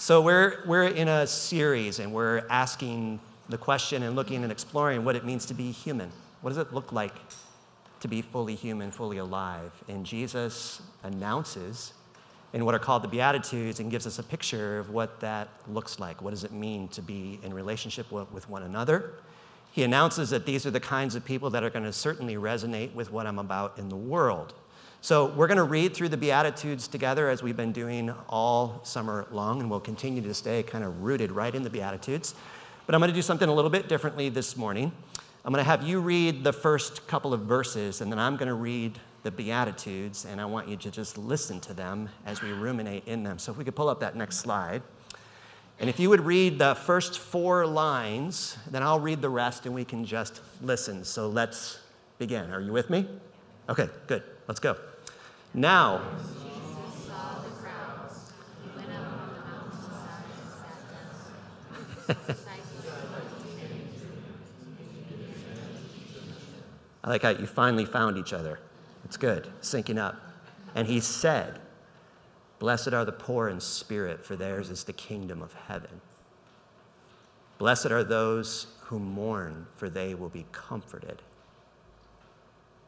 So, we're, we're in a series and we're asking the question and looking and exploring what it means to be human. What does it look like to be fully human, fully alive? And Jesus announces in what are called the Beatitudes and gives us a picture of what that looks like. What does it mean to be in relationship with one another? He announces that these are the kinds of people that are going to certainly resonate with what I'm about in the world. So, we're going to read through the Beatitudes together as we've been doing all summer long, and we'll continue to stay kind of rooted right in the Beatitudes. But I'm going to do something a little bit differently this morning. I'm going to have you read the first couple of verses, and then I'm going to read the Beatitudes, and I want you to just listen to them as we ruminate in them. So, if we could pull up that next slide. And if you would read the first four lines, then I'll read the rest and we can just listen. So let's begin. Are you with me? Okay, good. Let's go. Now, I like how you finally found each other. It's good, syncing up. And he said, Blessed are the poor in spirit, for theirs is the kingdom of heaven. Blessed are those who mourn, for they will be comforted.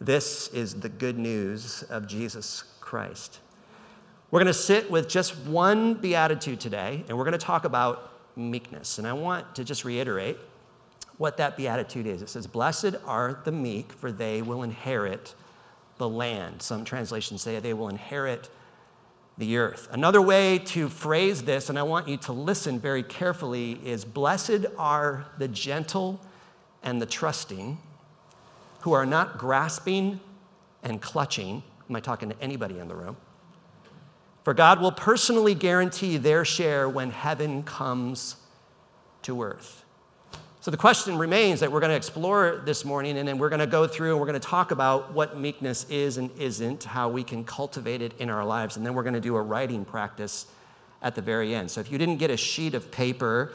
This is the good news of Jesus Christ. We're going to sit with just one beatitude today, and we're going to talk about meekness. And I want to just reiterate what that beatitude is. It says, Blessed are the meek, for they will inherit the land. Some translations say they will inherit the earth. Another way to phrase this, and I want you to listen very carefully, is Blessed are the gentle and the trusting who are not grasping and clutching. Am I talking to anybody in the room? For God will personally guarantee their share when heaven comes to earth. So the question remains that we're going to explore this morning, and then we're going to go through and we're going to talk about what meekness is and isn't, how we can cultivate it in our lives, and then we're going to do a writing practice at the very end. So if you didn't get a sheet of paper,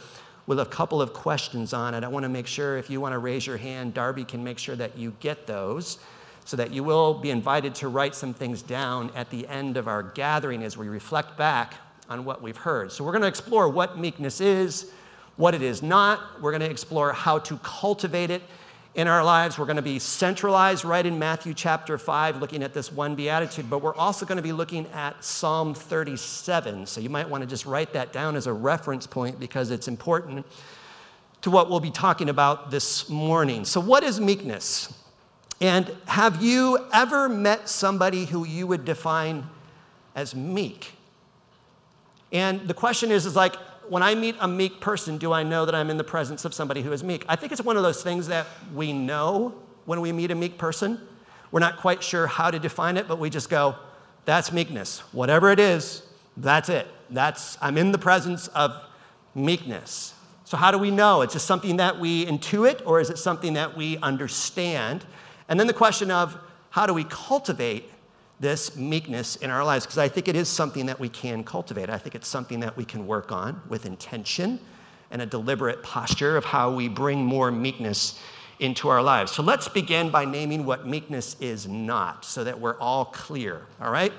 with a couple of questions on it. I want to make sure if you want to raise your hand, Darby can make sure that you get those so that you will be invited to write some things down at the end of our gathering as we reflect back on what we've heard. So, we're going to explore what meekness is, what it is not. We're going to explore how to cultivate it in our lives. We're going to be centralized right in Matthew chapter 5, looking at this one beatitude, but we're also going to be looking at Psalm 37. So you might want to just write that down as a reference point because it's important to what we'll be talking about this morning. So, what is meekness? And have you ever met somebody who you would define as meek? And the question is, is like, when I meet a meek person, do I know that I'm in the presence of somebody who is meek? I think it's one of those things that we know when we meet a meek person. We're not quite sure how to define it, but we just go, that's meekness. Whatever it is, that's it. That's I'm in the presence of meekness. So how do we know? It's just something that we intuit or is it something that we understand? And then the question of how do we cultivate this meekness in our lives because I think it is something that we can cultivate. I think it's something that we can work on with intention and a deliberate posture of how we bring more meekness into our lives. So let's begin by naming what meekness is not so that we're all clear, all right?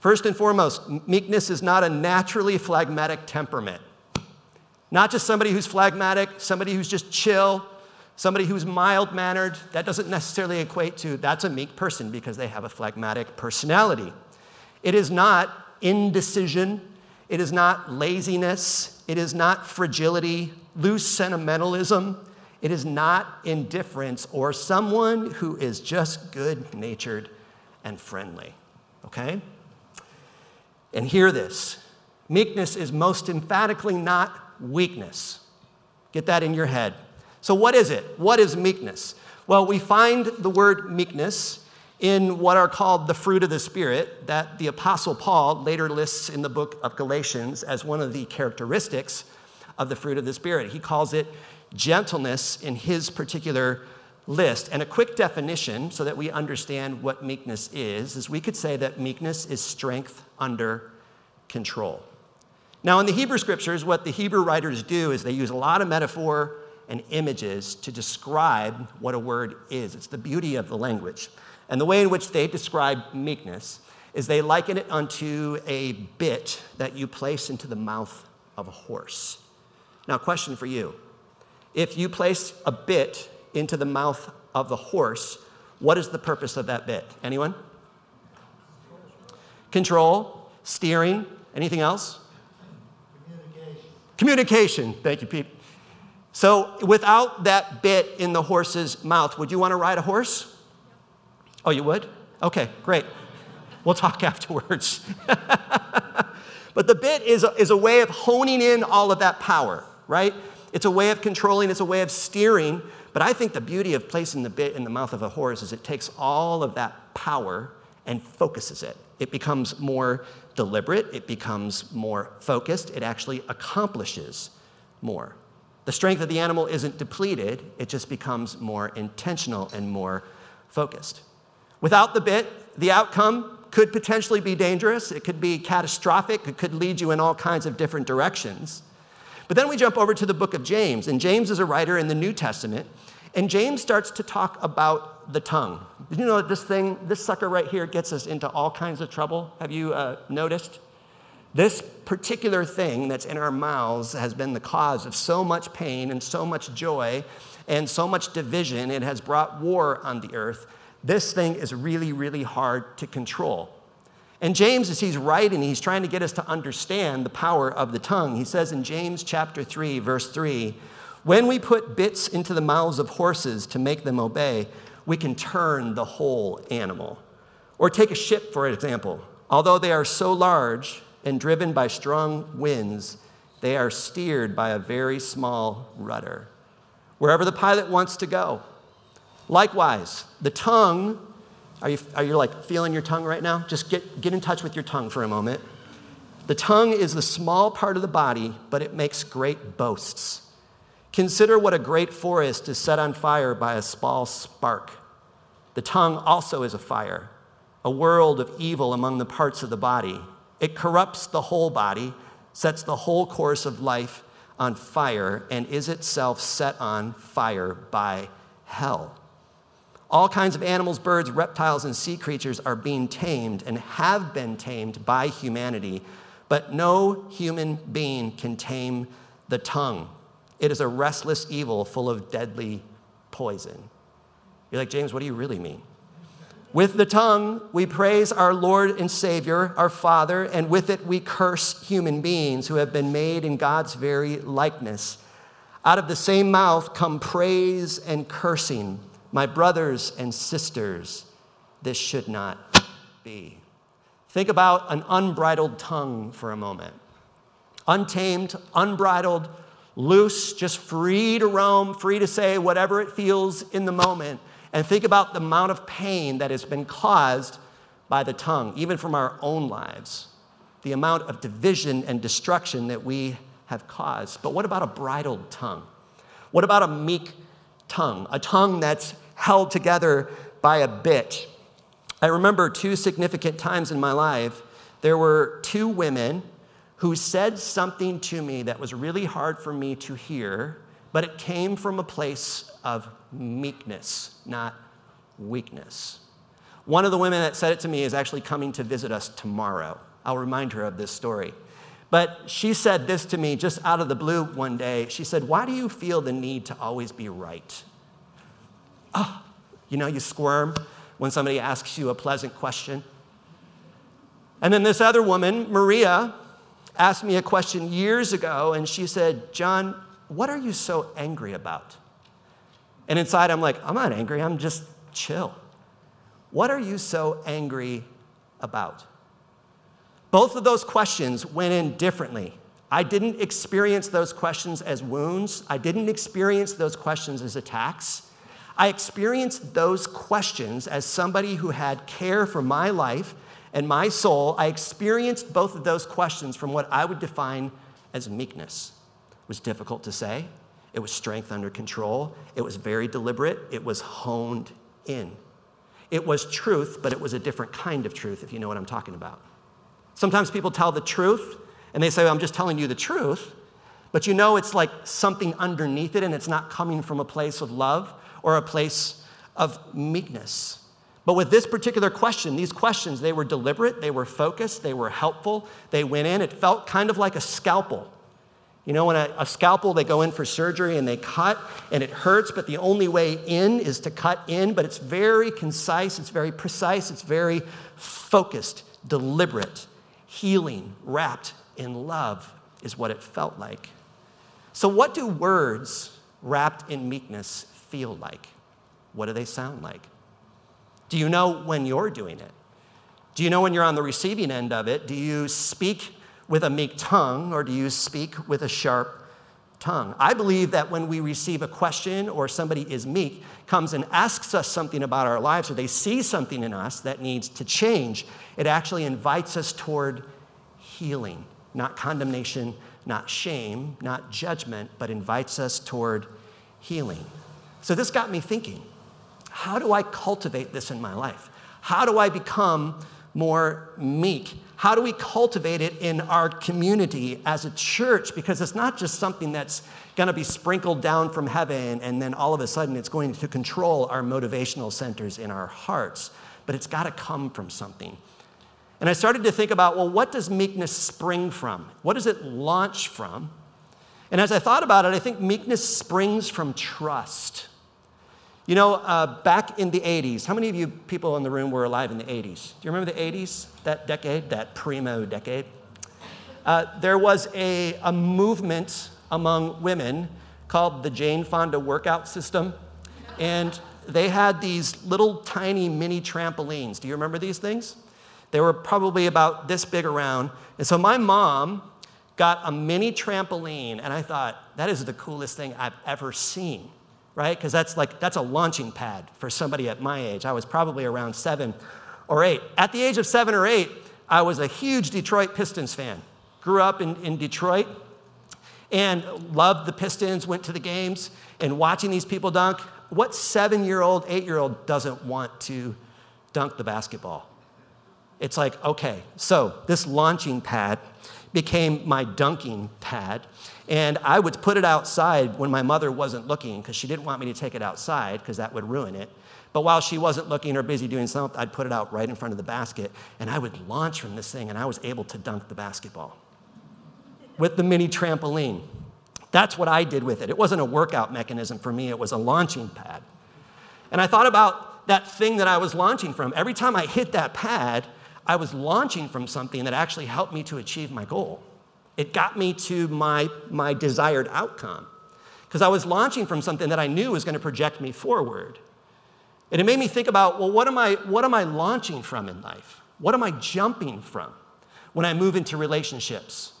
First and foremost, meekness is not a naturally phlegmatic temperament. Not just somebody who's phlegmatic, somebody who's just chill, Somebody who's mild mannered, that doesn't necessarily equate to that's a meek person because they have a phlegmatic personality. It is not indecision, it is not laziness, it is not fragility loose sentimentalism. It is not indifference or someone who is just good natured and friendly. Okay? And hear this meekness is most emphatically not weakness. Get that in your head. So, what is it? What is meekness? Well, we find the word meekness in what are called the fruit of the Spirit, that the Apostle Paul later lists in the book of Galatians as one of the characteristics of the fruit of the Spirit. He calls it gentleness in his particular list. And a quick definition so that we understand what meekness is is we could say that meekness is strength under control. Now, in the Hebrew scriptures, what the Hebrew writers do is they use a lot of metaphor and images to describe what a word is. It's the beauty of the language. And the way in which they describe meekness is they liken it unto a bit that you place into the mouth of a horse. Now, question for you. If you place a bit into the mouth of the horse, what is the purpose of that bit? Anyone? Control, steering, anything else? Communication. Communication. Thank you, Pete. So, without that bit in the horse's mouth, would you want to ride a horse? Oh, you would? Okay, great. We'll talk afterwards. but the bit is a, is a way of honing in all of that power, right? It's a way of controlling, it's a way of steering. But I think the beauty of placing the bit in the mouth of a horse is it takes all of that power and focuses it. It becomes more deliberate, it becomes more focused, it actually accomplishes more. The strength of the animal isn't depleted, it just becomes more intentional and more focused. Without the bit, the outcome could potentially be dangerous, it could be catastrophic, it could lead you in all kinds of different directions. But then we jump over to the book of James, and James is a writer in the New Testament, and James starts to talk about the tongue. Did you know that this thing, this sucker right here, gets us into all kinds of trouble? Have you uh, noticed? This particular thing that's in our mouths has been the cause of so much pain and so much joy and so much division. It has brought war on the earth. This thing is really, really hard to control. And James, as he's writing, he's trying to get us to understand the power of the tongue. He says in James chapter 3, verse 3, when we put bits into the mouths of horses to make them obey, we can turn the whole animal. Or take a ship, for example. Although they are so large and driven by strong winds, they are steered by a very small rudder, wherever the pilot wants to go. Likewise, the tongue, are you, are you like feeling your tongue right now? Just get, get in touch with your tongue for a moment. The tongue is the small part of the body, but it makes great boasts. Consider what a great forest is set on fire by a small spark. The tongue also is a fire, a world of evil among the parts of the body. It corrupts the whole body, sets the whole course of life on fire, and is itself set on fire by hell. All kinds of animals, birds, reptiles, and sea creatures are being tamed and have been tamed by humanity, but no human being can tame the tongue. It is a restless evil full of deadly poison. You're like, James, what do you really mean? With the tongue, we praise our Lord and Savior, our Father, and with it, we curse human beings who have been made in God's very likeness. Out of the same mouth come praise and cursing. My brothers and sisters, this should not be. Think about an unbridled tongue for a moment. Untamed, unbridled, loose, just free to roam, free to say whatever it feels in the moment. And think about the amount of pain that has been caused by the tongue, even from our own lives, the amount of division and destruction that we have caused. But what about a bridled tongue? What about a meek tongue? A tongue that's held together by a bit. I remember two significant times in my life. There were two women who said something to me that was really hard for me to hear, but it came from a place of meekness, not weakness. One of the women that said it to me is actually coming to visit us tomorrow. I'll remind her of this story. But she said this to me just out of the blue one day. She said, Why do you feel the need to always be right? Oh, you know, you squirm when somebody asks you a pleasant question. And then this other woman, Maria, asked me a question years ago, and she said, Jon, What are you so angry about? And inside, I'm like, I'm not angry, I'm just chill. What are you so angry about? Both of those questions went in differently. I didn't experience those questions as wounds, I didn't experience those questions as attacks. I experienced those questions as somebody who had care for my life and my soul. I experienced both of those questions from what I would define as meekness. Was difficult to say, it was strength under control, it was very deliberate, it was honed in. It was truth, but it was a different kind of truth, if you know what I'm talking about. Sometimes people tell the truth and they say, I'm just telling you the truth, but you know it's like something underneath it and it's not coming from a place of love or a place of meekness. But with this particular question, these questions, they were deliberate, they were focused, they were helpful, they went in. It felt kind of like a scalpel. You know, when a, a, scalpel, they go in for surgery and they cut and it hurts, but the only way in is to cut in, but it's very concise, it's very precise, it's very focused, deliberate, healing, wrapped in love is what it felt like. So, what do words wrapped in meekness feel like? What do they sound like? Do you know when you're doing it? Do you know when you're on the receiving end of it? Do you speak with a meek tongue or do you speak with a sharp tongue? I believe that when we receive a question or somebody is meek, comes and asks us something about our lives or they see something in us that needs to change, it actually invites us toward healing, not condemnation, not shame, not judgment, but invites us toward healing. So this got me thinking how do I cultivate this in my life? How do I become more meek? How do we cultivate it in our community as a church? Because it's not just something that's going to be sprinkled down from heaven and then all of a sudden it's going to control our motivational centers in our hearts, but it's got to come from something. And I started to think about well, what does meekness spring from? What does it launch from? And as I thought about it, I think meekness springs from trust. You know, uh, back in the 80s, how many of you people in the room were alive in the 80s? Do you remember the 80s, that decade, that primo decade? Uh, there was a, a movement among women called the Jane Fonda workout system. And they had these little tiny mini trampolines. Do you remember these things? They were probably about this big around. And so my mom got a mini trampoline, and I thought, that is the coolest thing I've ever seen, right? Because that's like, that's a launching pad for somebody at my age. I was probably around seven or eight. At the age of seven or eight, I was a huge Detroit Pistons fan. Grew up in, in Detroit and loved the Pistons, went to the games, and watching these people dunk. What seven year old, eight year old doesn't want to dunk the basketball? It's like, okay, so this launching pad became my dunking pad. And I would put it outside when my mother wasn't looking because she didn't want me to take it outside because that would ruin it. But while she wasn't looking or busy doing something, I'd put it out right in front of the basket and I would launch from this thing and I was able to dunk the basketball with the mini trampoline. That's what I did with it. It wasn't a workout mechanism for me, it was a launching pad. And I thought about that thing that I was launching from. Every time I hit that pad, I was launching from something that actually helped me to achieve my goal. It got me to my, my desired outcome because I was launching from something that I knew was going to project me forward. And it made me think about well, what am, I, what am I launching from in life? What am I jumping from when I move into relationships?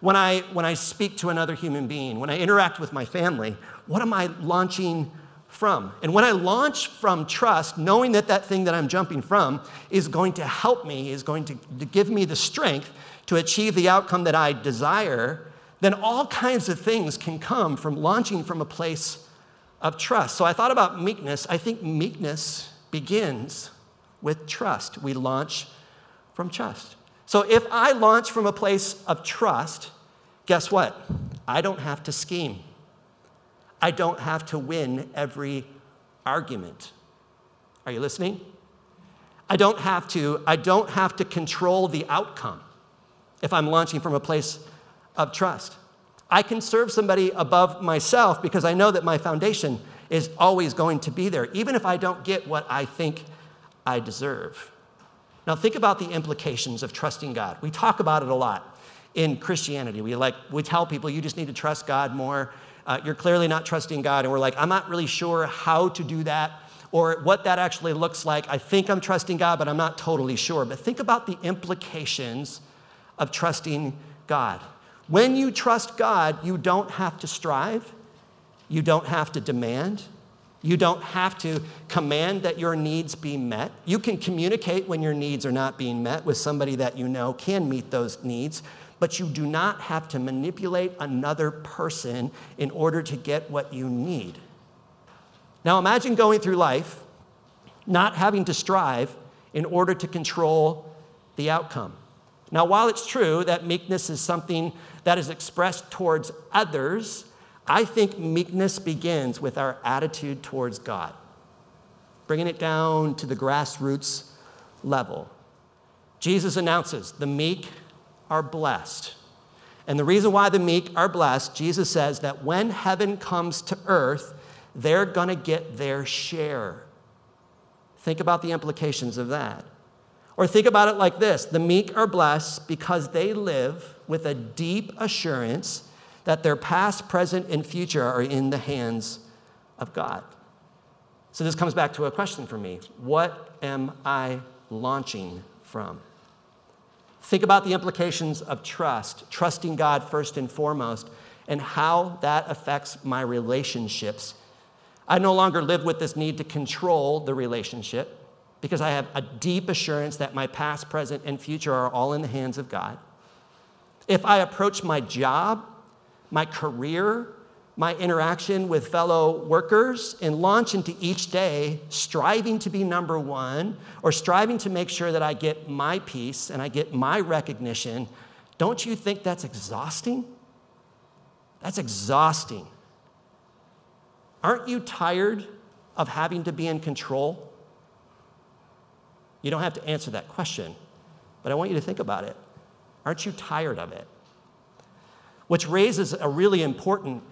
When I, when I speak to another human being, when I interact with my family, what am I launching from. And when I launch from trust, knowing that that thing that I'm jumping from is going to help me, is going to, to give me the strength to achieve the outcome that I desire, then all kinds of things can come from launching from a place of trust. So I thought about meekness. I think meekness begins with trust. We launch from trust. So if I launch from a place of trust, guess what? I don't have to scheme. I don't have to win every argument. Are you listening? I don't have to, I don't have to control the outcome if I'm launching from a place of trust. I can serve somebody above myself because I know that my foundation is always going to be there, even if I don't get what I think I deserve. Now, think about the implications of trusting God. We talk about it a lot in Christianity. We, like, we tell people you just need to trust God more uh, you're clearly not trusting God, and we're like, I'm not really sure how to do that or what that actually looks like. I think I'm trusting God, but I'm not totally sure. But think about the implications of trusting God. When you trust God, you don't have to strive, you don't have to demand. You don't have to command that your needs be met. You can communicate when your needs are not being met with somebody that you know can meet those needs, but you do not have to manipulate another person in order to get what you need. Now imagine going through life not having to strive in order to control the outcome. Now, while it's true that meekness is something that is expressed towards others, I think meekness begins with our attitude towards God, bringing it down to the grassroots level. Jesus announces the meek are blessed. And the reason why the meek are blessed, Jesus says that when heaven comes to earth, they're going to get their share. Think about the implications of that. Or think about it like this the meek are blessed because they live with a deep assurance that their past, present, and future are in the hands of God. So this comes back to a question for me What am I launching from? Think about the implications of trust, trusting God first and foremost, and how that affects my relationships I no longer live with this need to control the relationship because I have a deep assurance that my past, present, and future are all in the hands of God. If I approach my job, my career, my interaction with fellow workers and launch into each day striving to be number one or striving to make sure that I get my piece and I get my recognition, don't you think that's exhausting? That's exhausting. Aren't you tired of having to be in control? You don't have to answer that question, but I want you to think about it. Aren't you tired of it? Which raises a really important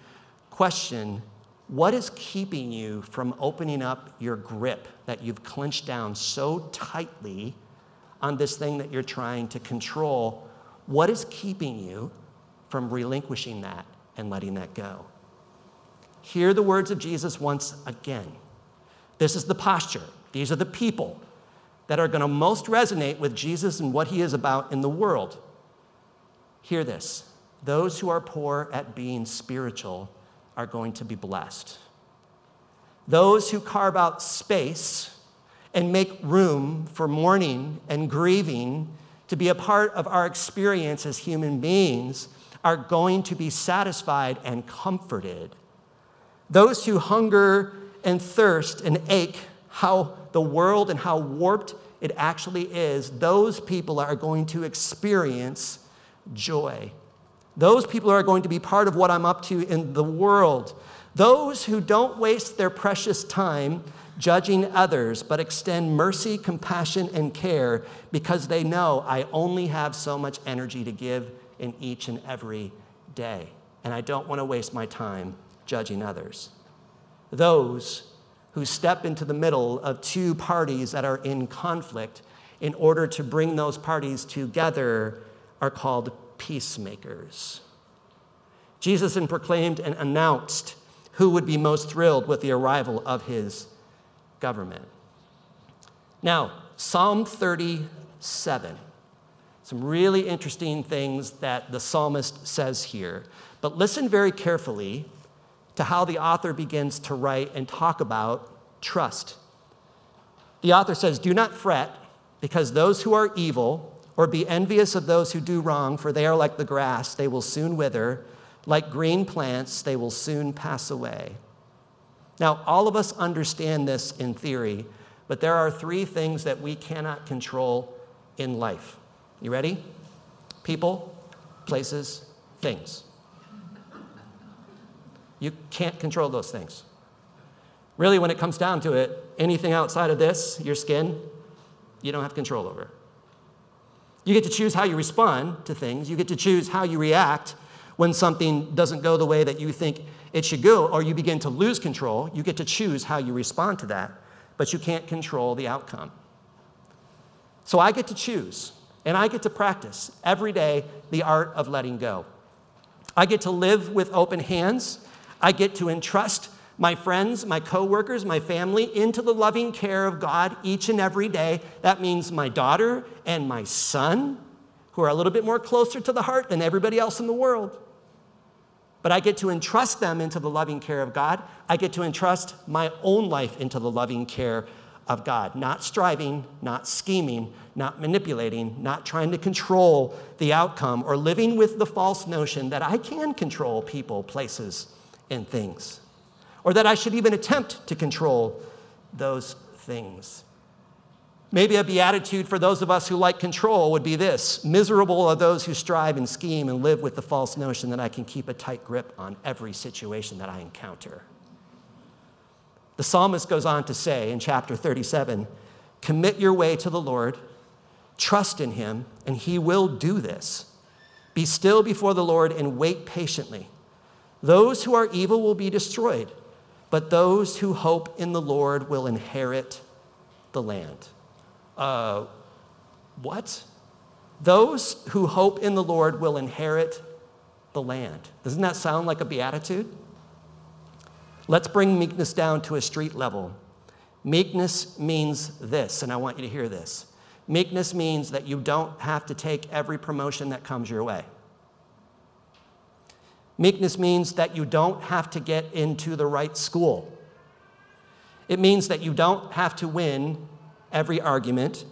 question What is keeping you from opening up your grip that you've clenched down so tightly on this thing that you're trying to control? What is keeping you from relinquishing that and letting that go? Hear the words of Jesus once again. This is the posture. These are the people that are going to most resonate with Jesus and what he is about in the world. Hear this those who are poor at being spiritual are going to be blessed. Those who carve out space and make room for mourning and grieving to be a part of our experience as human beings are going to be satisfied and comforted those who hunger and thirst and ache how the world and how warped it actually is, those people are going to experience joy. Those people are going to be part of what I'm up to in the world. Those who don't waste their precious time judging others, but extend mercy, compassion, and care because they know I only have so much energy to give in each and every day. And I don't want to waste my time judging others. Those who step into the middle of two parties that are in conflict in order to bring those parties together are called peacemakers. Jesus then proclaimed and announced who would be most thrilled with the arrival of his government. Now, Psalm 37. Some really interesting things that the psalmist says here. But listen very carefully to how the author begins to write and talk about trust. The author says, Do not fret, because those who are evil, or be envious of those who do wrong, for they are like the grass, they will soon wither. Like green plants, they will soon pass away. Now, all of us understand this in theory, but there are three things that we cannot control in life. You ready? People, places, things. You can't control those things. Really, when it comes down to it, anything outside of this, your skin, you don't have control over. You get to choose how you respond to things. You get to choose how you react when something doesn't go the way that you think it should go, or you begin to lose control. You get to choose how you respond to that, but you can't control the outcome. So I get to choose, and I get to practice every day the art of letting go. I get to live with open hands I get to entrust my friends, my coworkers, my family into the loving care of God each and every day. That means my daughter and my son, who are a little bit more closer to the heart than everybody else in the world. But I get to entrust them into the loving care of God. I get to entrust my own life into the loving care of God, not striving, not scheming, not manipulating, not trying to control the outcome, or living with the false notion that I can control people, places, and things, or that I should even attempt to control those things. Maybe a beatitude for those of us who like control would be this Miserable are those who strive and scheme and live with the false notion that I can keep a tight grip on every situation that I encounter. The psalmist goes on to say in chapter 37 Commit your way to the Lord, trust in him, and he will do this. Be still before the Lord and wait patiently. Those who are evil will be destroyed, but those who hope in the Lord will inherit the land. Uh, what? Those who hope in the Lord will inherit the land. Doesn't that sound like a beatitude? Let's bring meekness down to a street level. Meekness means this, and I want you to hear this. Meekness means that you don't have to take every promotion that comes your way. Meekness means that you don't have to get into the right school. It means that you don't have to win every argument.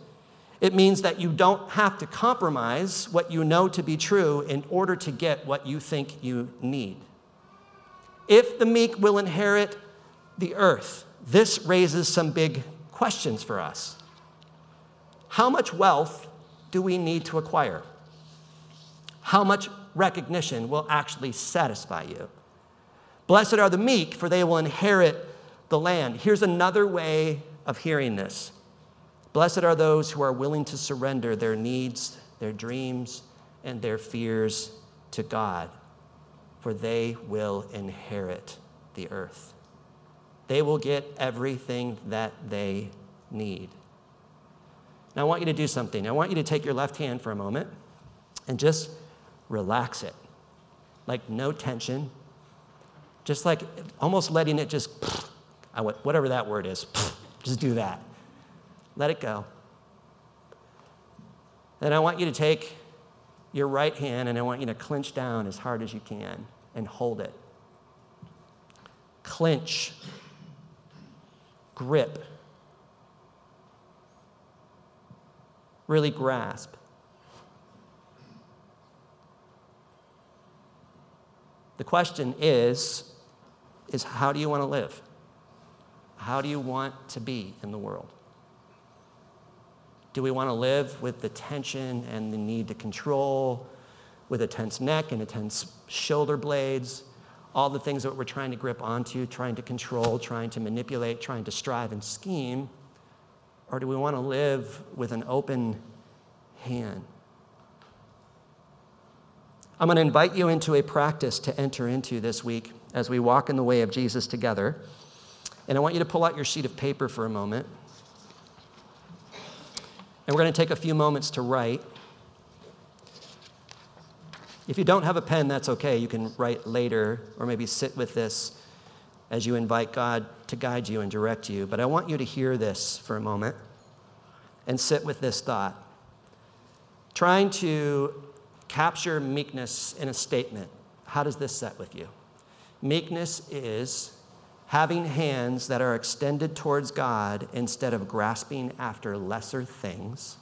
It means that you don't have to compromise what you know to be true in order to get what you think you need. If the meek will inherit the earth, this raises some big questions for us. How much wealth do we need to acquire? How much recognition will actually satisfy you. Blessed are the meek, for they will inherit the land. Here's another way of hearing this Blessed are those who are willing to surrender their needs, their dreams, and their fears to God, for they will inherit the earth. They will get everything that they need. Now, I want you to do something. I want you to take your left hand for a moment and just relax it. Like no tension. Just like almost letting it just, whatever that word is, just do that. Let it go. Then I want you to take your right hand and I want you to clench down as hard as you can and hold it. Clench, grip, really grasp. The question is, is how do you want to live? How do you want to be in the world? Do we want to live with the tension and the need to control, with a tense neck and a tense shoulder blades, all the things that we're trying to grip onto, trying to control, trying to manipulate, trying to strive and scheme? Or do we want to live with an open hand? I'm going to invite you into a practice to enter into this week as we walk in the way of Jesus together. And I want you to pull out your sheet of paper for a moment. And we're going to take a few moments to write. If you don't have a pen, that's okay. You can write later or maybe sit with this as you invite God to guide you and direct you. But I want you to hear this for a moment and sit with this thought. Trying to capture meekness in a statement. How does this set with you? Meekness is having hands that are extended towards God instead of grasping after lesser things.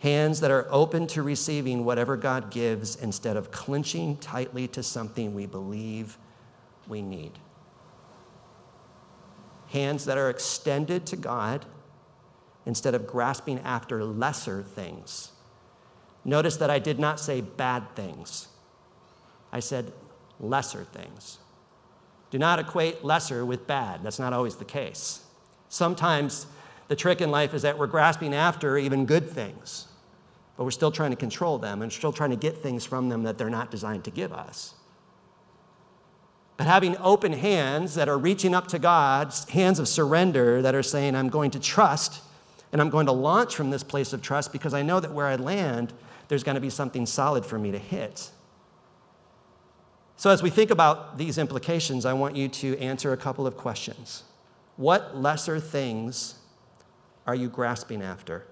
Hands that are open to receiving whatever God gives instead of clenching tightly to something we believe we need. Hands that are extended to God instead of grasping after lesser things. Notice that I did not say bad things, I said lesser things. Do not equate lesser with bad. That's not always the case. Sometimes the trick in life is that we're grasping after even good things, but we're still trying to control them and still trying to get things from them that they're not designed to give us. But having open hands that are reaching up to God, hands of surrender that are saying, I'm going to trust and I'm going to launch from this place of trust because I know that where I land, there's going to be something solid for me to hit. So, as we think about these implications, I want you to answer a couple of questions. What lesser things are you grasping after?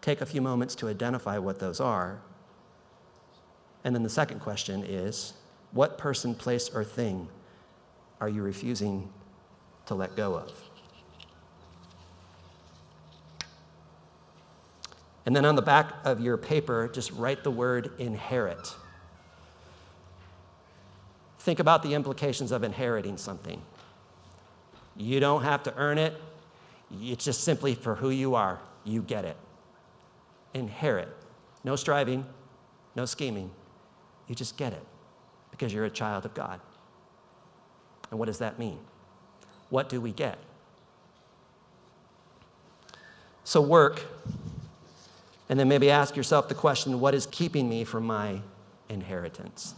Take a few moments to identify what those are. And then the second question is what person, place, or thing are you refusing to let go of? And then on the back of your paper, just write the word inherit. Think about the implications of inheriting something. You don't have to earn it, it's just simply for who you are. You get it. Inherit. No striving, no scheming. You just get it because you're a child of God. And what does that mean? What do we get? So, work, and then maybe ask yourself the question what is keeping me from my inheritance?